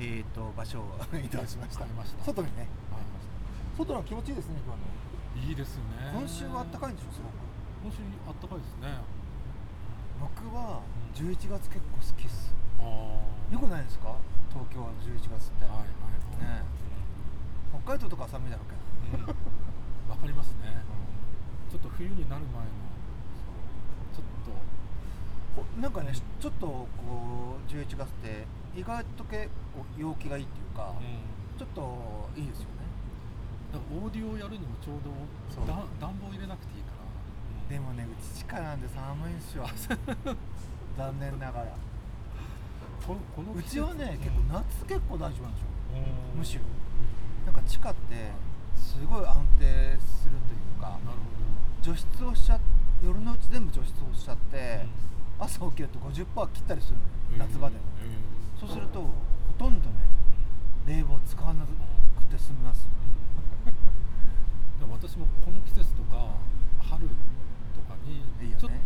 えー、と場所を移動しました。ありました。外にね。はい。外は気持ちいいですね今日のいいですね。今週は暖かいんでしょすごく。今週あったかいですね。僕は11月結構好きっす。ああよくないですか？東京は11月って、はいはいはい、ね。北海道とかは寒いだろうけど、うん。かりますね。ちょっと冬になる前のちょっと。ほなんかねちょっとこう11月って意外と結構陽気がいいっていうか、うん。ちょっといいですよね。だからオーディオをやるにもちょうどそう。だ暖房入れなくていいから、でもねうち地下なんで寒いんですよ残念ながら。このこのう季節。ちはね、結構夏結構大丈夫なんですよ。うん。むしろ。なんか地下ってすごい安定するというかなるほ除湿をしちゃ夜のうち全部除湿をしちゃって、ど、朝起きると50%切ったりするのよ。夏場でも、えーそうするとほとんどね冷房使わなくて済みます。でも私もこの季節とか春とかにいいよちょっとね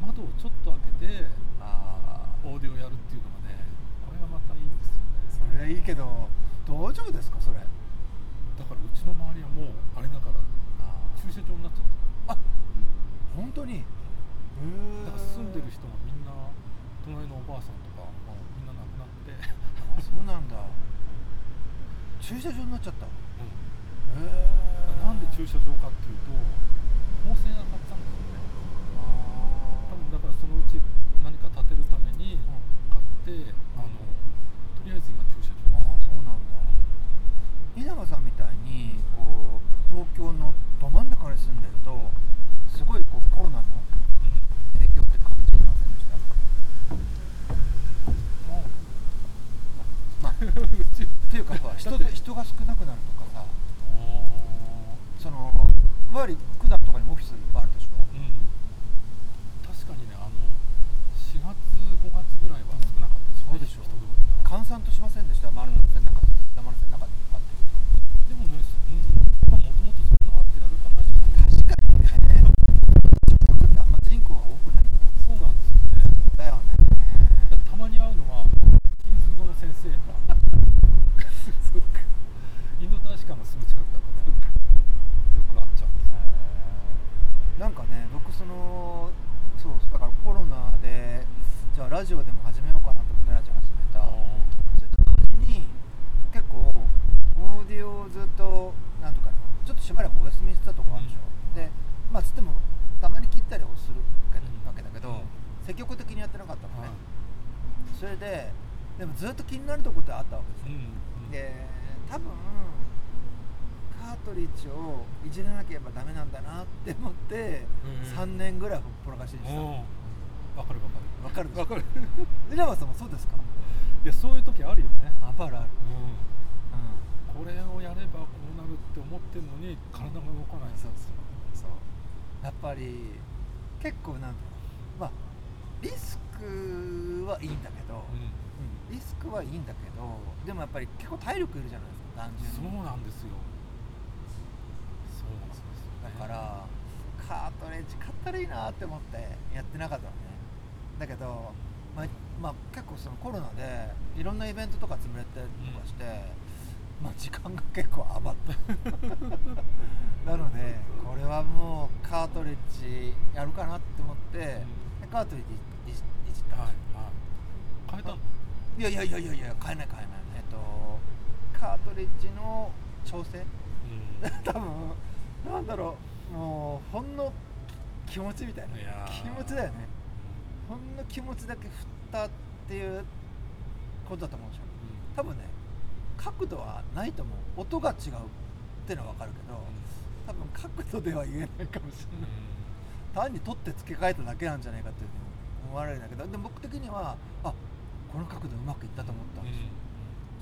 窓をちょっと開けてああオーディオやるっていうのがねこれがまたいいんですよそねれはいいけど大丈夫ですかそれだからうちの周りはもうあれだから駐車場になっちゃっあ本当にへえただから住んでる人がみんな隣のおばあさんとかもうみんな亡くなって、あそうなんだ駐車場になっちゃったへうんえなんで駐車場かっていうと法制が買ったんですよね多分だからそのうち何か建てるために買って、あのとりあえず今駐車場ああそうなんだ稲葉さんみたいにこう東京のど真ん中に住んでるとすごいこうコロナの影響って感じませんでしたまあうちっていうかほら人で人が少なくなるとかさそのいわゆる九段とかにもオフィスいっぱいあるでしょうん確かにねあの4月5月ぐらいは少なかったで、しょ。人通りが閑散としませんでした。丸の線の中山の線の中とかっていうと。でもね、うん、まあもともとそんな出られかないし確かにね近くってあんま人口が多くないそうなんですよねだよねだからたまに会うのはヒンズー語の先生がそっかインド大使館がすぐ近くだからよく会っちゃうんですよなんかね僕そのそうだからコロナでじゃあラジオでも始めようかなと思ってラジオ始めたそれと同時に結構オーディオをずっとなんとかなちょっとしばらくお休みしてたとこあるでしょ、うんでまあつってもたまに切ったりをするわけうんわけだけど、うん積極的にやってなかったのね、はいそれででもずっと気になるとこってあったわけですよ、うんで多分カートリッジをいじらなければダメなんだなって思って、うん3年ぐらいほっぽらかしにした。わかるわかる。わかるわかる。稲葉さんもそうですか？いやそういう時あるよね。ああるある、これをやればこうなるって思ってるのに体が動かない。そうそう。そう。やっぱり結構なんだろう。まあリスクはいいんだけど、うん。うん。リスクはいいんだけどでもやっぱり結構体力いるじゃないですか単純そうになんですよそうなんですよ、ね、だからカートレッジ買ったらいいなって思ってやってなかったのね。だけど、まあまあ、結構そのコロナでいろんなイベントとか潰れたりとかして、まあ、時間が結構余った。なのでこれはもうカートレッジやるかなって思って、でカートレッジいじいじった。んはいですよはい。変えたの？いやいやいやいやいや買えない買えない。えっとカートレッジの調整？うん。多分なんだろうもうほんの気持ちみたいな。い気持ちだよね。ほんの気持ちだけ振ったっていうことだと思うんですよ。多分ね角度はないと思う。音が違うっていうのは分かるけど多分角度では言えないかもしれない。単に取って付け替えただけなんじゃないかっていう思われるんだけどでも僕的にはあこの角度うまくいったと思ったんですよ、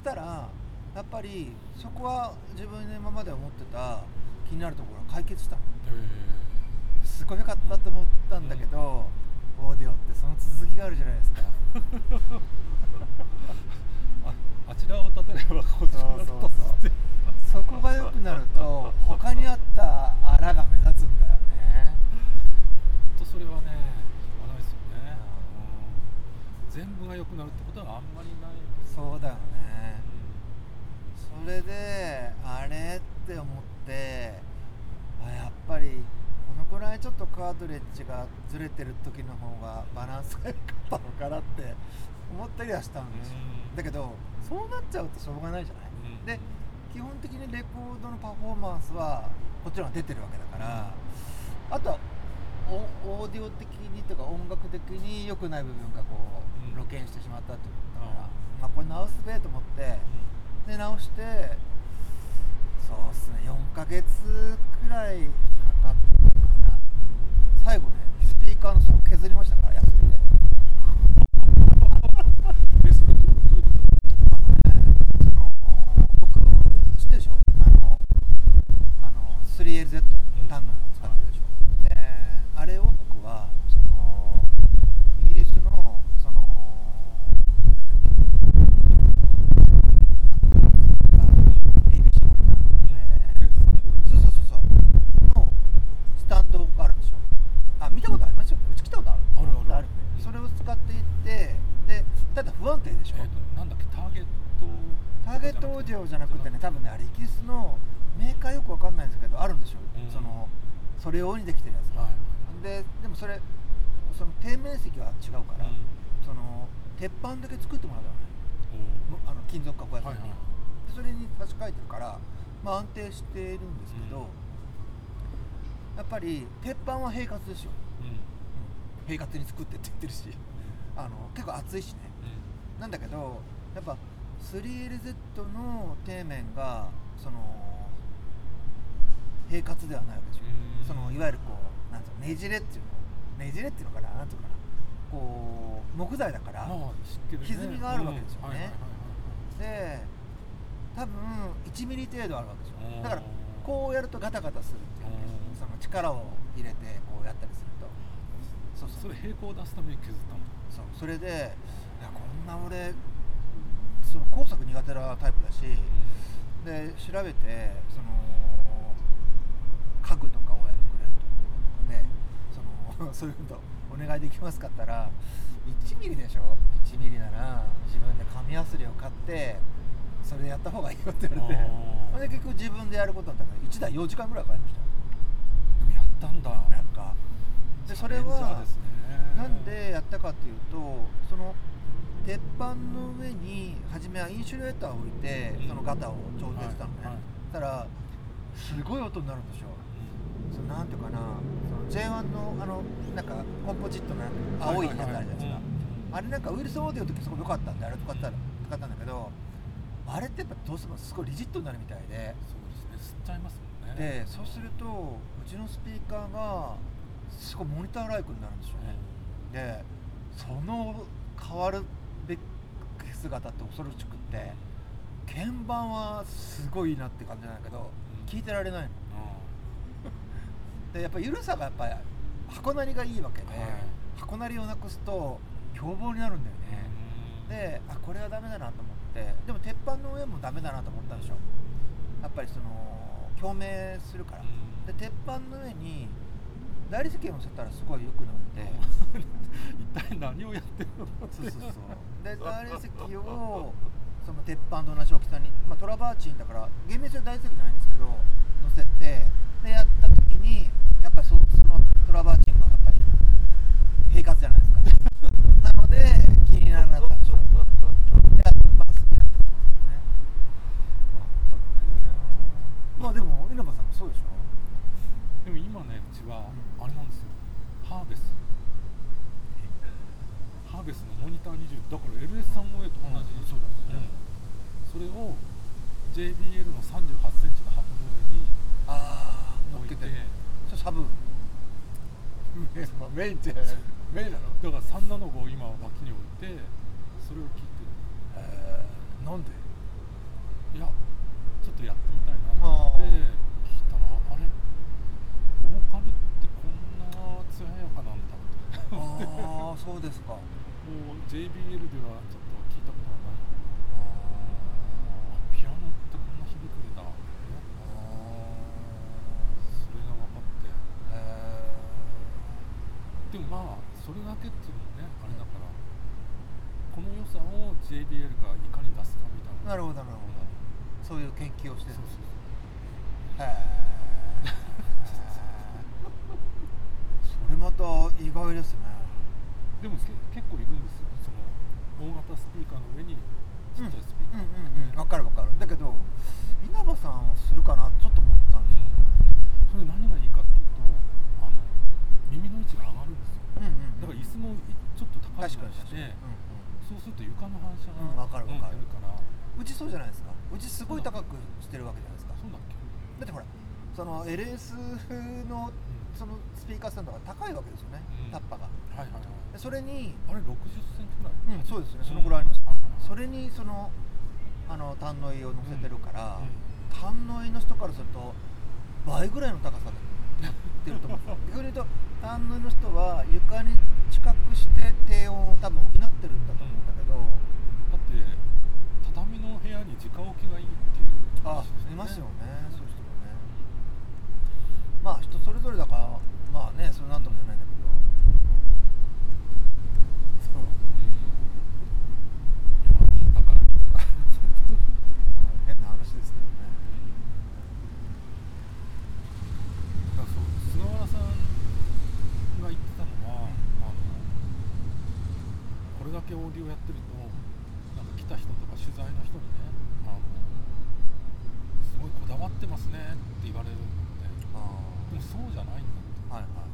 そしたらやっぱりそこは自分の今まで思ってた気になるところが解決した。のすごい良かったと思ったんだけど、オーディオってその続きがあるじゃないですか。ああちらを立てればこちらを立て。そこが良くなると他にあったあらが目立つんだよね。とそれはねしょうがないですよね、うん。全部が良くなるってことはあんまりない。ですそうだよね。うんれであれって思ってあやっぱりこのくらいちょっとカートレッジがずれてる時の方がバランスが良かったのかなって思ったりはしたんですよ。うん。だけどそうなっちゃうとしょうがないじゃない、うん。で基本的にレコードのパフォーマンスはもちろん出てるわけだからあとはオオーディオ的にとか音楽的に良くない部分がこうん。う露見してしまったってことだから、あまあ、これ直すべと思ってで直してそうっすね。4ヶ月くらいかかったかな最後ねスピーカーの底削りましたから休みでえそれどうどういうこあのねその僕知ってるでしょあのあの 3LZ ん単の使ってるでしょ、であれを僕はそのイギリスのそのなんだっけ BBC モニターの、えーとえそのそうそうそうそうのスタンドがあるんですよあ見たことありますよねうち来たことあるあるあるあるうんそれを使っていってでただ不安定でしょ、えっとなんだっけターゲットターゲットオーディオじゃなくてね多分ねあれイギリスのメーカーよくわかんないんですけどあるんですよ、うん。そのそれ用にできてるやつが、はいででもそれその底面積は違うから、うん。その鉄板だけ作ってもらうからねおむあの金属加工やつに、はいはいでそれに差し替えてるから、まあ、安定しているんですけど、うん。やっぱり鉄板は平滑ですよ、平滑に作ってって言ってるしあの結構厚いしね。うん。なんだけどやっぱ 3LZ の底面がその平滑ではないわけですようん。そのいわゆるこうなんつうのねじれっていうのねじれっていうのかななんていうのかなこう木材だから、ね。歪みがあるわけですよね。うんはいはいはいはい。で多分1ミリ程度あるわけですようん。だからこうやるとガタガタするっていうその力を入れてこうやったりすると。そうそう。それ平行を出すために削ったの？そう。それでいやこんな俺その工作苦手なタイプだしで調べてその家具とかをやってくれるところとかでその そういうのお願いできますかったら1ミリでしょ？1ミリなら自分で紙やすりを買ってそれやった方がいいよって言われて。それで結局自分でやることになったから1台4時間ぐらいかかりました。よでもやったんだ。なんか。でそれはなんでやったかっていうとその鉄板の上に初めはインシュレーターを置いてうん。そのガタを調整したのね、はいはいたらすごい音になるんですよ。うそのなんていうかなその J1 のあのなんかコンポジットの青いやつあるじゃないですか、あれなんかウイルスオーディオの時すごい良かったんであれ使ったら使ったんだけどあれってやっぱどうしてもすごいリジットになるみたいで。そうですね。吸っちゃいますもんね。でそうするとうちのスピーカーがすごいモニターライクになるんですよね、でその変わる姿って恐ろしくって鍵盤はすごいなって感じなんだけど、うん。聞いてられないの。うでやっぱ緩さがやっぱり箱なりがいいわけで、はい。箱なりをなくすと凶暴になるんだよね、ん。であこれはダメだなと思ってでも鉄板の上もダメだなと思ったんでしょ。やっぱりその共鳴するから、うん。で鉄板の上に大理石を乗せたらすごい良くなって 一体何をやってるのそうそうそう。で大理石をその鉄板と同じ大きさに、まあ、トラバーチンだから厳密には大理石じゃないんですけど乗せてでやった時にやっぱりそそのトラバーチンがやっぱり平滑じゃないですかなので気にならなくなったんでしょやまあ好きだったと思うんですねまあでも稲葉さんもそうでしょでも今ねうちはあれなんですよハーベスハーベスのモニター20だから LS3OA と同じ、うんそうだねそれを JBL の3 8センチの箱の上にああ乗っ置いてけてそれサブメインってメインなの？だから375を今脇に置いてそれを聞いて。えー、なんで？るいやちょっとやってみたいなと思って。聞いたらあれボーカルってこんな艶やかなんだと思って。あ あそうですか。もう JBL ではちょっと聞いたことがないあピアノってこんな響くんだそれが分かってえでもまあそれだけっていうのもねあれだからこの良さを JBL がいかに出すかみたいななるほどなるほどそういう研究をしてるそうそうへえそれまた意外ですね。でもけ結構いるんですよ。その大型スピーカーの上にちっちゃいスピーカー、うんうんうんうん。わかるわかる。だけど稲葉さんはするかな？ちょっと思ったんですよ。ねそれ何がいいかっていうとあの耳の位置が上がるんですよ。うんうんだから椅子もいちょっと高い確かにのに。して、そうすると床の反射が、うんわかるわかる。から。うん、うちそうじゃないですかうちすごい高くしてるわけじゃないですか。そうだっけ、だってほらその LS のそのスピーカースタンドが高いわけですよね、うん。タッパが。はいはいはい。でそれにあれ60センチぐらい？うんそうですね。そのぐらいありますよ、はいはいはいそれにそのあの単の井を乗せてるから、うん。単の井の人からすると倍ぐらいの高さでやってると思う。んですよ逆に言うと単の井の人は床に近くして低音を多分補ってるんだと思うんだ。けど、だって畳の部屋に直置きがいいっていうあ話ですいますよねそういう人もね。まあ人それぞれだからまあねそれなんとも言えないんだけどそういや傍から見たら変な話ですけどねだからそう菅原さんが言ってたのは、あのこれだけオーディオやってるとなんか来た人とか取材の人にねあのすごいこだわってますねって言われるんだってあでもそうじゃないんだってあはいはい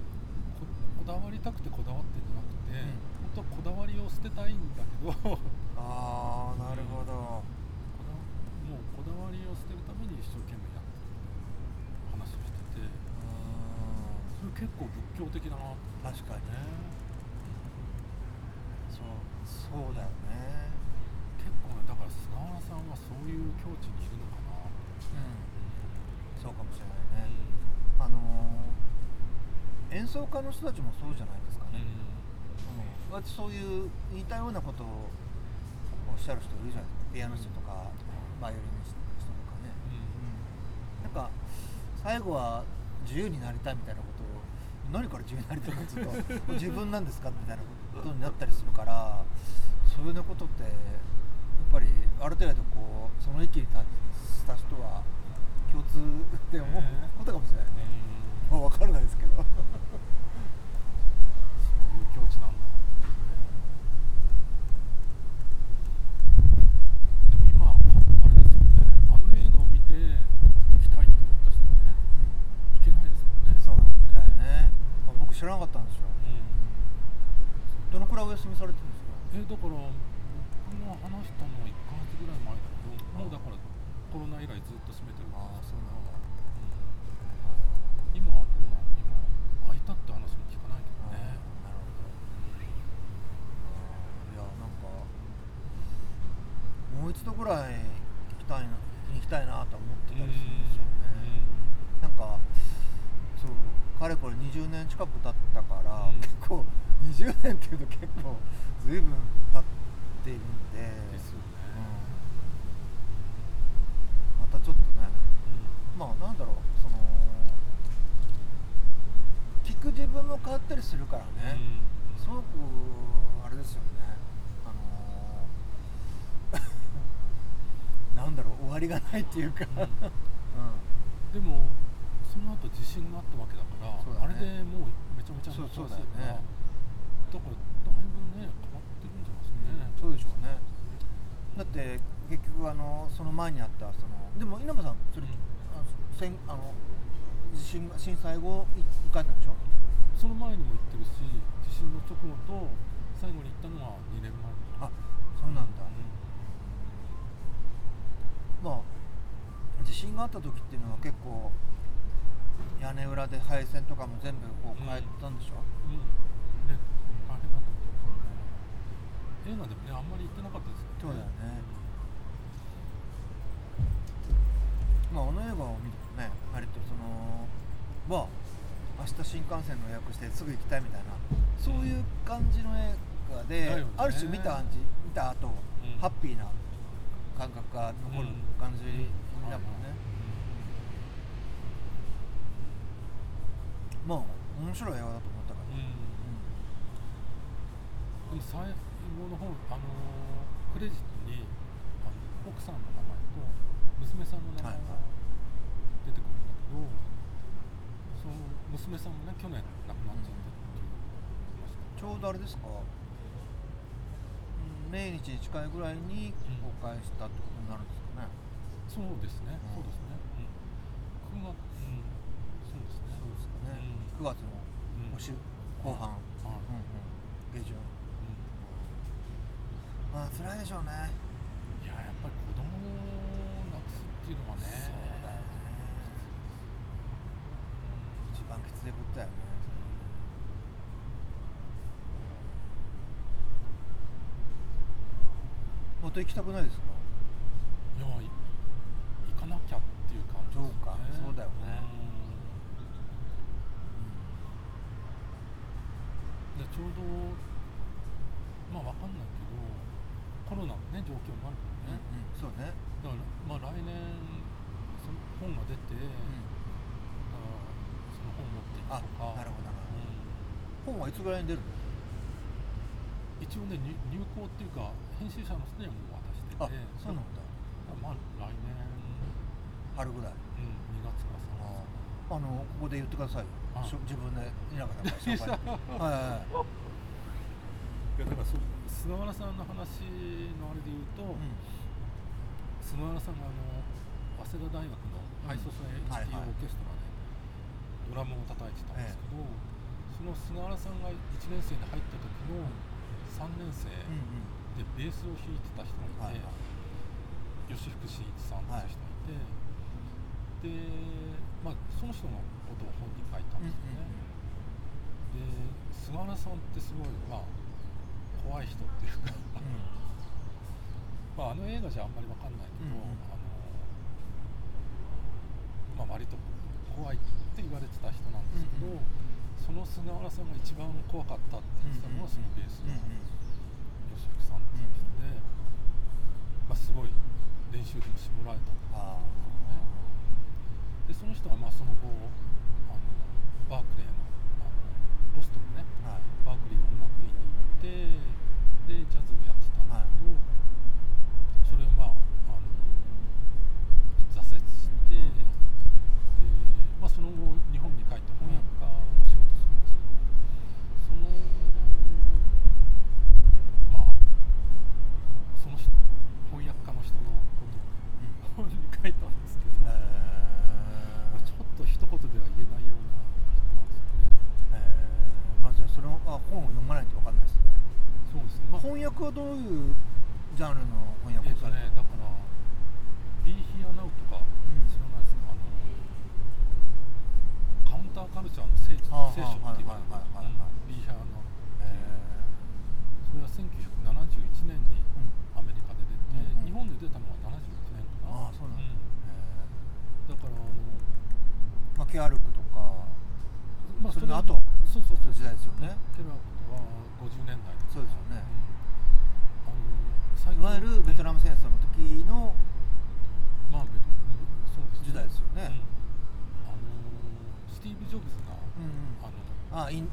ここだわりたくてこだわってんじゃなくて、うん本当はこだわりを捨てたいんだけどこああなるほどだもうこだわりを捨てるために一生懸命やってるって話をしててうそれ結構仏教的だなってん確かにねそうそうだよね結構ねだから菅原さんはそういう境地にいるのかなうんそうかもしれないね、あのー演奏家の人たちもそうじゃないですかね、うん。そういう似たようなことをおっしゃる人いるじゃないですか。ピアノ人とかバイオリニストとかね、うん、なんか最後は自由になりたいみたいなことを何から自由になりたいかっていうと自分なんですかみたいなことになったりするからそういうことってやっぱりある程度こうその域に達した人は共通って思うことかもしれないね、まあ、分からないですけど。そういう境地なんだ。でも今あれですよねあの映画を見て行きたいと思った人はね行けないですもんね。そうみたいね、まあ、僕知らなかったんですよ。うん。どのくらいお休みされてるんですか？えだから僕も話したのは1ヶ月ぐらい前だけどもうだからコロナ以来ずっと閉めてるんですああそうなんだうん今はどうなの今空いたって話も聞かないけどねなるほどいやなんかもう一度ぐらい行きたいな行きたいなとは思ってたりするんですよねなんかそうかれこれ20年近く経ったから、うん結構20年っていう随分経っているんで。ですよね。うん。またちょっとねうん。まあなんだろうその聞く自分も変わったりするからね、すごくあれですよね。あのー なんだろう終わりがないっていうか、うん。うん。でもその後地震があったわけだからね。あれでもうめちゃめちゃそう残そうだよね。だからね変わってるんじゃないですかね、そうでしょうね。だって結局あのその前にあったそのでも稲葉さんそれ、うん。あの戦あの地震が震災後い行かれたんでしょ？その前にも行ってるし地震の直後と最後に行ったのは2年前。あそうなんだ、まあ地震があった時っていうのは結構屋根裏で配線とかも全部こう変えたんでしょ、うん、うん、ね大変だったみたいですね映画でもねあんまり行ってなかったですよね。そうだよね。まああの映画を見るとね割とそのまあ明日新幹線の予約してすぐ行きたいみたいなそういう感じの映画で、だよね。ある種見た感じ見た後、うん。ハッピーな感覚が残る感じだもんね、まあ面白い映画だと思ったから、うん。うん。でも最後の方、あのークレジットにあの奥さんの名前と娘娘さんの名前が出てくるんだけど、その娘さんもね去年亡くなっちゃってっていう話ちょうどあれですか、うん命日に近いぐらいに公開したってことになるんですかね、そうですね、うん。そうですね、うん、9月、うん、そうですね。そうですかね、うん。9月のうん。おし後半、はい。うんうん、下旬。うんまあ辛いでしょうね。いややっぱり子供を亡くすっていうのはね。そうだよね。一番きついことだよね。また行きたくないですか？いやい行かなきゃっていう感じね。そうか。そうだよね。うん。でちょうどまあわかんないけどコロナのね状況もあるからね、そうね、だからまあ来年その本が出て、だからその本持っていくとあかなるほどなるうん。本はいつぐらいに出るの？一応ね入入稿っていうか編集者の人にはもう渡してて。あそうなんだ。まあ来年、春ぐらい。うん、2月か3月あのここで言ってくださいよ。自分でいなか ったか？らはいはいはい。いやだからそ菅原さんの話のあれで言うと、うん。菅原さんがあの早稲田大学のハイソサエティオーケストラでドラムを叩いてたんですけど、その菅原さんが1年生で入った時の3年生うんうん。でベースを弾いてた人がいて、はいはい。吉福真一さんっていう人がいて、で、まあ、その人のことを本に書いたんですよね。で菅原さんってすごい、まあ、怖い人っていうか。まあ、あの映画じゃあんまりわかんないけど、うんうん。あのまあ、割と怖いって言われてた人なんですけど、うんうん。その菅原さんが一番怖かったって言ってたのがそのベースの吉福さんっていう人で、まあ、すごい練習でも絞られたあでその人はまあその後あのバークレーのあのボストンのね。あはい。バークリー音楽院に行って Allez. 訳はどういうジャンルの翻訳えっとをされてね、だから、Be Here Now とか。ん。知らないですか、あのカウンターカルチャーの聖地聖書っていはいはいはい Be Here Now えそれは1971年にアメリカで出て、うんうん日本で出たのは76年かな。ああそうなんだ、うん。えだから、あの、ーまあケアルクとかまそれの後そうそうそう時代ですよね。ケラーは50年代そうですよね。うんいわゆるベトナム戦争の時のまあベトそうです、時代ですよね。うん。あのスティーブ・ジョブズが、うんあのあうん。うん、好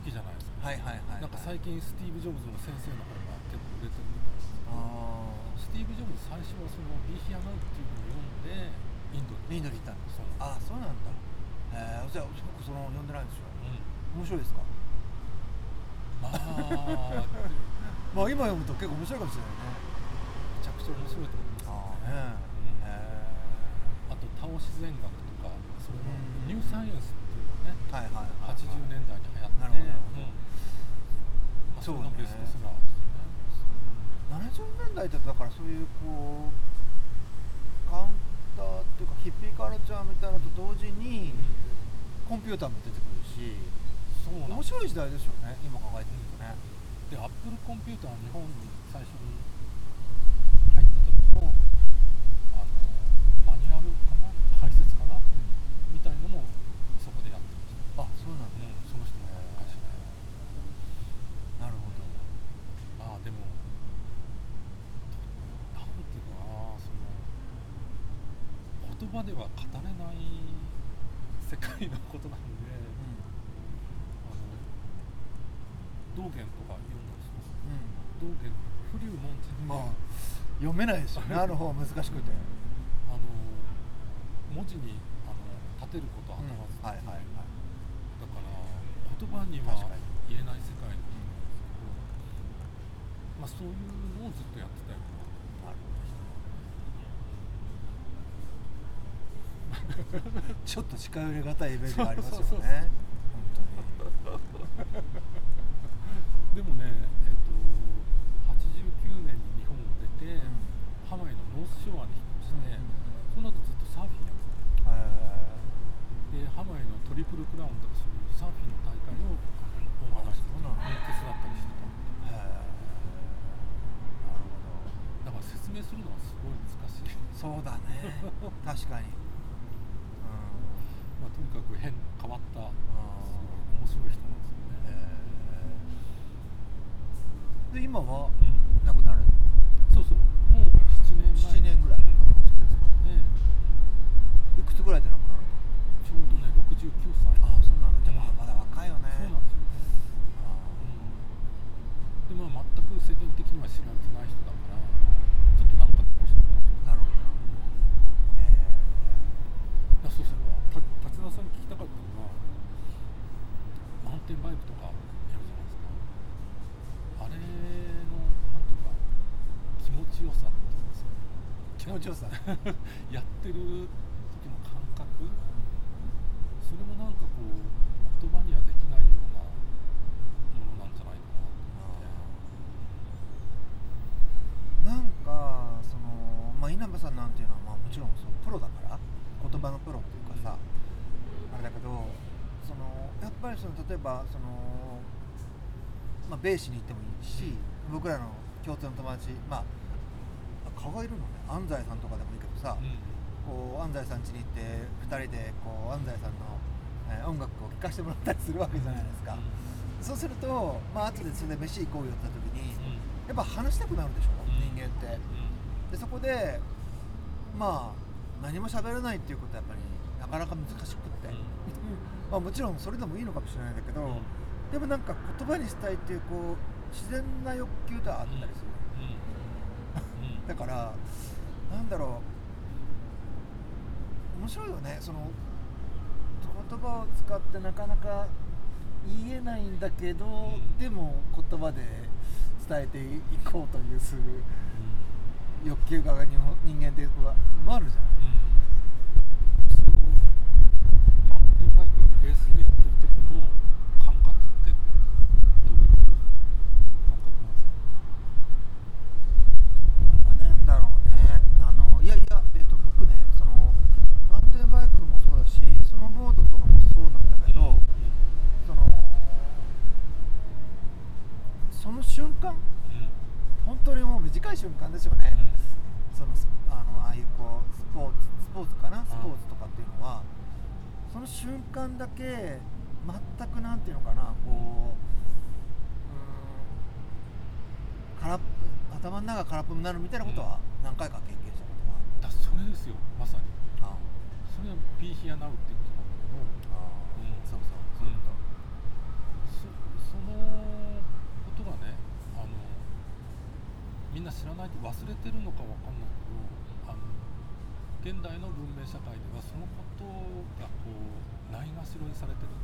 きじゃないですか、はいはいはいはい。なんか最近スティーブ・ジョブズの先生の本が結構売れてるみたいですけどあスティーブ・ジョブズ最初はその「ビーヒアナウ」っていうのを読んでインドに。インドに行ったんですあそうなんだ。えー、じゃあ僕その読んでないんですよ。うん。面白いですか？まあ まあ今読むと結構面白いかもしれないね。めちゃくちゃ面白いと思いますああねうんへあとタオ自然学とかそれのうん。ニューサイエンスっていうのがねえはいはいはい。80年代に流行ってうん。まあ、そそうね。れのベーですよね。70年代ってだからそういうこうカウンターっていうかヒッピーカルチャーみたいなのと同時にコンピューターも出てくるし面白い時代ですよね今考えてみるとねでアップルコンピューター日本に最初に入った時もあのマニュアルかな？解説かな、みたいのもそこでやってました、あそうなんだ、うん、その人の会社でなるほどまあでもなんていうかなその言葉では語れない世界のことなんで、あの道元とか読んだりしますうん、道元の不流文字まあ読めないですよね。あの方難しくて、あの文字にあの立てることは頭ず、はいはいはい。だから言葉には言えない世界のことなんですけど、まあ、そういうのをずっとやってたよなるほどちょっと近寄りがたいイメージがありますよねそうそうそう本でもね、えっと89年に日本を出て、うんハワイのノースショアに引っ越して、うんその後ずっとサーフィンやってた当にへでハワイのトリプルクラウンとかそういうサーフィンの大会をオーガナイズそうなの手伝ったりしてたえへえなるほどだから説明するのはすごい難しいそうだね確かにうんまあとにかく変変わったあ面白い人なんですよね、で今はうん亡くなるそうそうもう7年前7年ぐらい、うんあそうですかでいくつぐらいで亡くなるちょうどね69歳のああそうなんだじゃあうんまだ若いよねそうなんですよねあでまあ全く世間的には知られてない人だからちょっとなんか残してもらってあなるほどうんへあそうそうた立田さんに聞きたかったのはマウンテンバイクとかやるじゃないですかあれのなんていうか気持ちよさっていうんですかえ気持ちよさやってる時の感覚？それもなんかこう言葉にはできないようなものなんじゃないかなと思って。なんかそのまあ稲葉さんなんていうのはまあもちろんそうプロだから。言葉のプロっていうかさ、あれだけどそのやっぱりその例えばそのまあベーシに行ってもいいし僕らの共通の友達まあ顔がいるのね。安西さんとかでもいいけどさ、こう安西さん家に行って2人でこう安西さんの、えー音楽を聴かせてもらったりするわけじゃないですか、そうするとまあ後でそれで飯行こうよって言った時に、やっぱ話したくなるでしょ、うん。人間って。でそこでまあ何も喋れないっていうことはやっぱりなかなか難しくって、まあもちろんそれでもいいのかもしれないんだけど、でもなんか言葉にしたいっていうこう自然な欲求とはあったりする、だからなんだろう。面白いよね。その言葉を使ってなかなか言えないんだけど、ん。でも言葉で伝えていこうというする欲求が日本人間ってあるじゃん。そのマウンテンバイクレースでやってる時の感覚ってどういう感覚なんですか何なんだろうねあのいやいや、えっと、僕ねそのマウンテンバイクもそうだしスノーボードとかもそうなんだけど、そのその瞬間本当にもう短い瞬間ですよね、そのあのああいうこうスポーツスポーツかな？スポーツとかっていうのは、その瞬間だけ全くなんていうのかな？こううーん空っぽ頭の中が空っぽになるみたいなことは何回か経験したことがだそれですよ。まさに。あるそれは Be Here Now っていうことなんだけど。あうん。そうそうそういうこと、そそのことがねあのみんな知らないと忘れてるのかわかんないけどあの現代の文明社会ではそのことがこうないがしろにされてるっ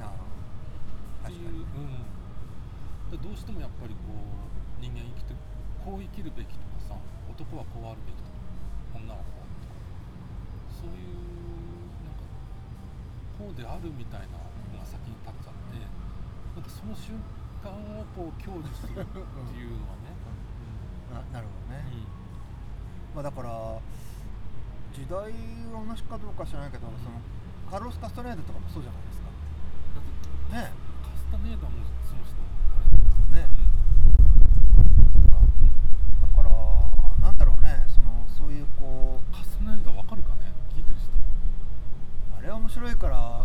ていう、うん、でどうしてもやっぱりこう人間生きてこう生きるべきとかさ男はこうあるべきとか女はこうとかそういうなんかこうであるみたいなのが先に立っちゃってなんかその瞬間をこう享受するっていうのはね、ななるほどね、うん。まあ、だから時代は同じかどうか知らないけど、そのカルロス・カストネードとかもそうじゃないですか。ねカスタネーダもその人ねそうか。だからなんだろうね。そのそういうこうカスタネーダわかるかね？聞いてる人。あれは面白いから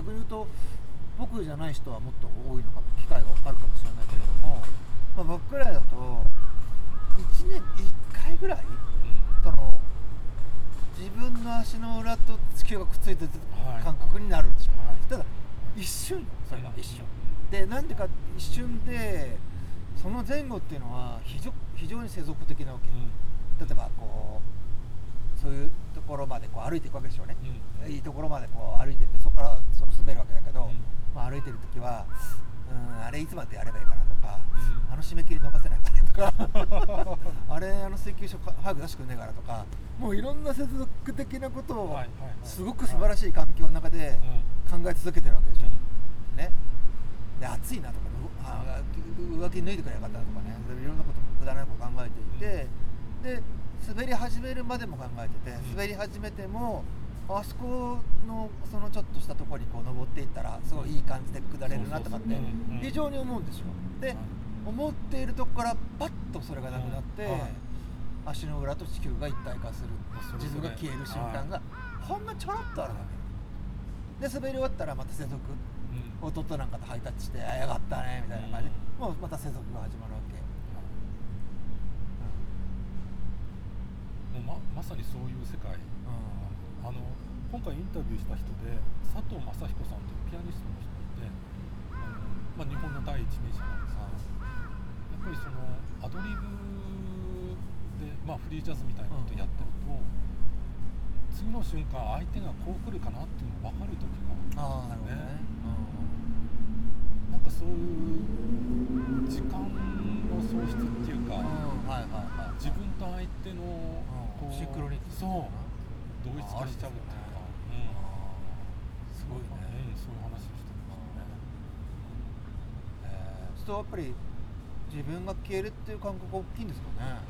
逆に言うと僕じゃない人はもっと多いのかも機会があるかもしれないけれども、まあ、僕らいだと1年1回ぐらいその自分の足の裏と地球がくっついてるはい。感覚になるんでしょ、はい。ただ一瞬よそれが。うん一瞬。でなんでか一瞬でその前後っていうのは非常非常に世俗的なわけ、例えばこうそういうところまでこう歩いていくわけでしょうね、うん。いいところまでこう歩いてってそこからその滑るわけだけど、うん。まあ、歩いてる時はうんあれいつまでやればいいかなとか、うん。あの締め切り伸ばせないかなとか あれあの請求書か早く出してくんねえからとかもういろんな接続的なことをすごく素晴らしい環境の中で考え続けてるわけでしょ、ね。で暑いなとかうあ上着脱いでくればよかったなとかね。いろんなこと無駄なこと考えていて、で滑り始めるまでも考えててうん。滑り始めてもあそこのそのちょっとしたところにこう登っていったらすごいいい感じで下れるなとかって非常に思うんですよ。ではい思っているとこからパッとそれがなくなって、足の裏と地球が一体化する。自分が消える瞬間がほんのちょろっとあるわけ。で滑り終わったらまた接続弟なんかとハイタッチして「あやがったね」みたいな感じ。で、うん。もうまた接続が始まるわけ、もうままさにそういう世界。うん。あの今回インタビューした人で佐藤正彦さんというピアニストの人がいてあの、まあ、日本の第一人者なんですけどやっぱりそのアドリブで、まあ、フリージャズみたいなことやってると、次の瞬間相手がこう来るかなっていうのが分かる時がああなるほどね。なんかそういう時間の喪失っていうか、うん、うん、はいはいはい。自分と相手のシンクロニそう。同一化しちゃうっていうか、うん。すごいね、うん、そういう話をしてましたね。えー、そうやっぱり自分が消えるっていう感覚が大きいんですかね、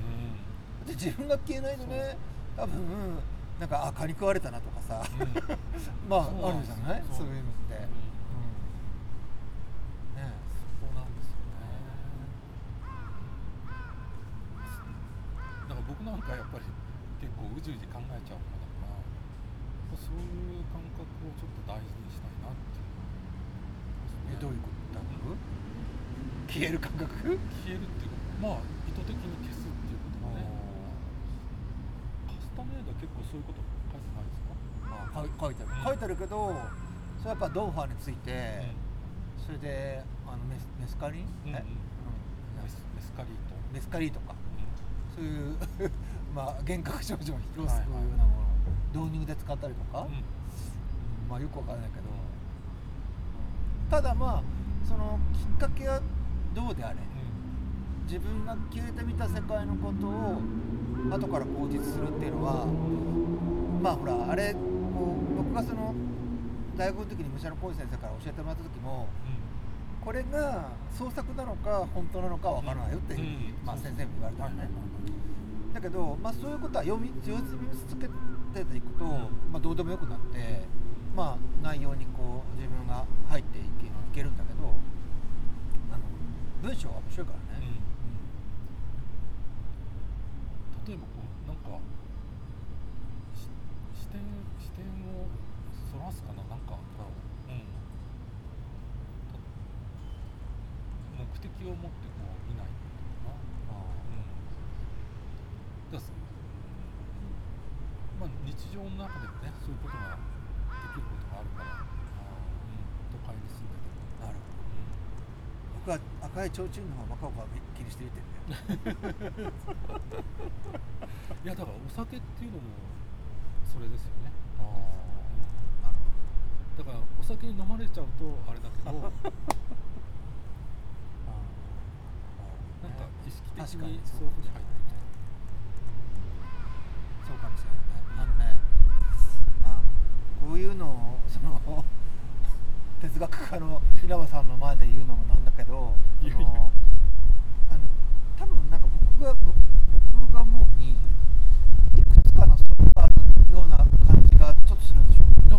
で自分が消えないとね多分なんかあ蚊に食われたなとかさ、うん。まあそうあるじゃない？そう。そういうのって、うん。うん。ねそうなんですよね。だから僕なんかやっぱり結構うじうじ考えちゃうものだから、そういう感覚をちょっと大事にしたいなっていう、えどういうこと？消える感覚？消えるっていうか、まあ意図的に消すっていうことがね。カスタネードは結構そういうこと書いてないですか？まあ書い書いてある。うん。書いてあるけどそれやっぱドーファーについて、それであのメスメスカリ？ン、うん。うん。メスメスカリート。メスカリーとか。うそういうまあ幻覚症状を広はい。はいすようなものを導入で使ったりとか、んうん。うんまあよくわからないけど、ただまあそのきっかけはどうであれ。自分が消えてみた世界のことを後から口実するっていうのはまあほらあれこう僕がその大学の時に武者の浩二先生から教えてもらった時もこれが創作なのか本当なのかわからないよっていうん。まあ、先生も言われたのね、はいはいはいだけど、まあ、そういうことは読み上手につけていくと、うんまあ、どうでもよくなって、まあ、内容にこう自分が入っていけるんだけどあの文章が面白いからね、例えばこうなんかし視点視点をそらすかななんか、うん、た目的を持ってこう見ないっていうかな、うん、だすまあ日常の中でも。ねそういうことができることがあるから、うん、都会に住ん。でて、なるほど。僕は赤い提灯の方がバカバカ気にして見てるん。だよいやだからお酒っていうのもそれですよね、なるだからお酒に飲まれちゃうとあれだけどなん。か意識的にそういうふうに入ってきてそうかもしれないねあのね、まあ、こういうのをその哲学家の稲葉さんの前で言うのもなんだけどいやいやそのあの多分なんか僕が僕僕が思うにいくつかの層があるような感じがちょっとするんでしょいや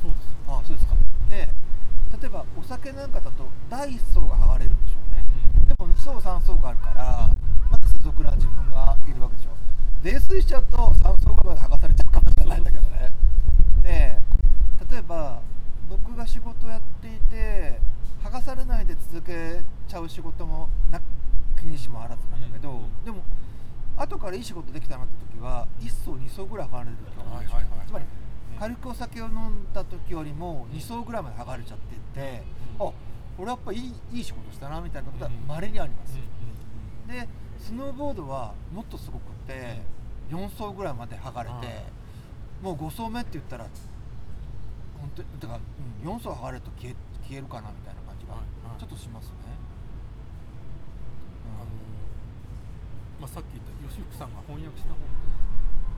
そうですよああそうですかで例えばお酒なんかだと第一層が剥がれるんでしょうねでも2層3層があるからまだ世俗な自分がいるわけでしょ泥酔しちゃうと3層がまで剥がされちゃうかもしれないんだけどね。で例例えば僕が仕事やっていて剥がされないで続けちゃう仕事もなきにしもあらずなんだけど、うんでも後からいい仕事できたなって時は1層2層ぐらい剥がれる時が多いでしょはいはいはい。つまりうん。軽くお酒を飲んだ時よりも2層ぐらいまで剥がれちゃっていて、うんあ俺やっぱいいいい仕事したなみたいなことはうんまれにあります、うん。でスノーボードはもっとすごくて4層ぐらいまで剥がれて、もう5層目って言ったら本当にだから、うん、4層剥がれると消え消えるかなみたいな感じがちょっとしますね、まあ、さっき言った吉福さんが翻訳した本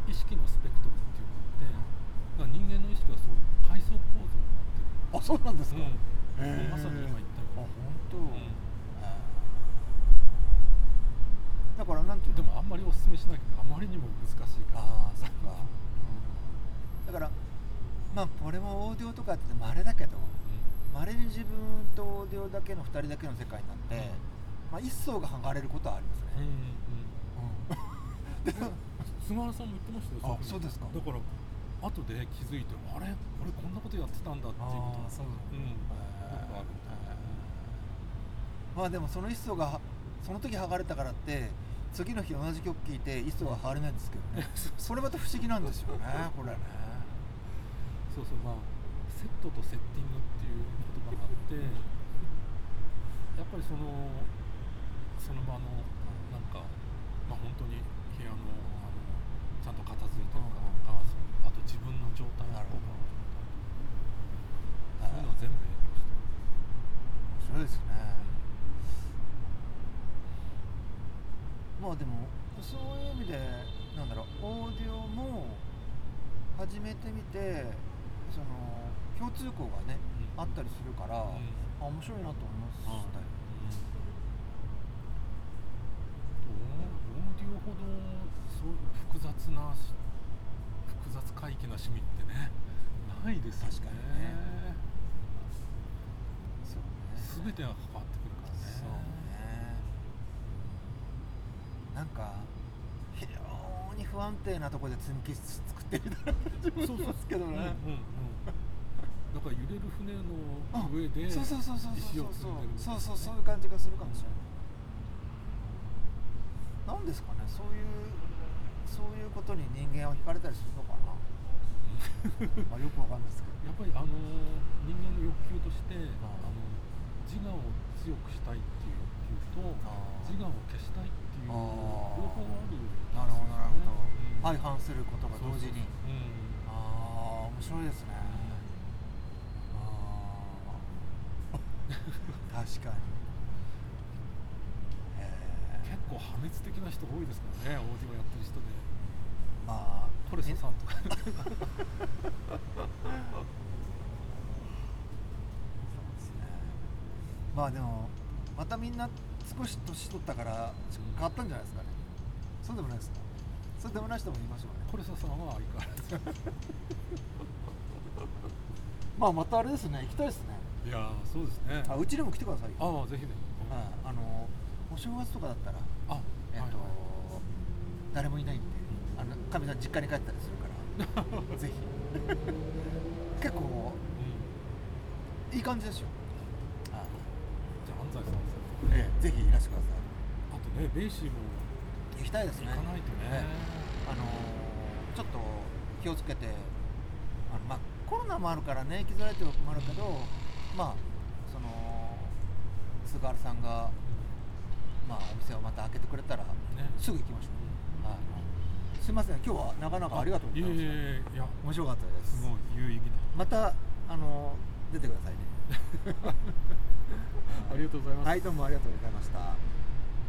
で意識のスペクトルっていうのがあって、人間の意識はそういう階層構造になってる。あそうなんですか、うん。まさに今言ったよあう本当、に、うん。あーだからなんていうの？でもあんまりお勧めしないけどあまりにも難しいから。ああそっか、うん、だからまあこれもオーディオとかってまれだけどまれに自分とオーディオだけの2人だけの世界になって、まあ、一層が剥がれることはありますうんうんね、うん。菅原さんも言ってましたよあそうですか。だから後で気づいてあれ？俺こんなことやってたんだっていうことそううん。まあでもその一層がその時剥がれたからって次の日同じ曲聴いて一層が剥がれないんですけどね。それまた不思議なんですよねこれね。そうそうまあセットとセッティングっていう言葉があってやっぱりそのその場のなんかまあ本当に部屋のあのちゃんと片付いてるかとか、あと自分の状態とかそういうのは全部影響してる面白いですねまあでもそういう意味でなんだろうオーディオも始めてみてその共通項がね、うん。あったりするから、うん。あ面白いなと思いましたよ、オーディオほどそう複雑な複雑回帰な趣味ってねないですよね。確かにね。そうね。全てが関わってくるからねそうねなんか非常に不安定なところで積み木作ってるみたいな感じもしますけどね。うんうんうん。だから揺れる船の上でそうそうそうそう石をそう積んでるみたいなそうそうそういう感じがするかもしれない、なんですかね。そういうそういうことに人間は惹かれたりするのかな。まあよくわかんないですけど。やっぱりあの人間の欲求としてああの自我を強くしたいっていう欲求と自我を消したいっていう両方あるなるほどなるほど、うん。相反することが同時に。ああ面白いですね。ああ 確かに。結構破滅的な人多いですからねオーディオやってる人で。まあトレソさんとか。まあでもまたみんな少し年取ったから変わったんじゃないですかね。そうでもないですか。そうでもない人もいますよね。トレソさんは相変わらずまあまたあれですね。行きたいですね。いやーそうですね。あうちにも来てくださいよ。ああぜひね。はい。あのお正月とかだったらあえっと、はいはい。誰もいないんであのかみさん実家に帰ったりするから ぜひ。結構うん。いい感じですよ、じゃあ安西さんですええ、ぜひいらしてくださあとねベイシーもい行きたいですね。行かないとね。ええ。あのちょっと気をつけてあの、まあ、コロナもあるからね行きづらいというのもあるけどまあその菅原さんが、まあ、お店をまた開けてくれたらね。すぐ行きましょう、はい、すいません今日はなかなかありがとうございました。いや。面白かったです。すごい有意義またあの出てくださいね りがとうございます。はいどうもありがとうございました。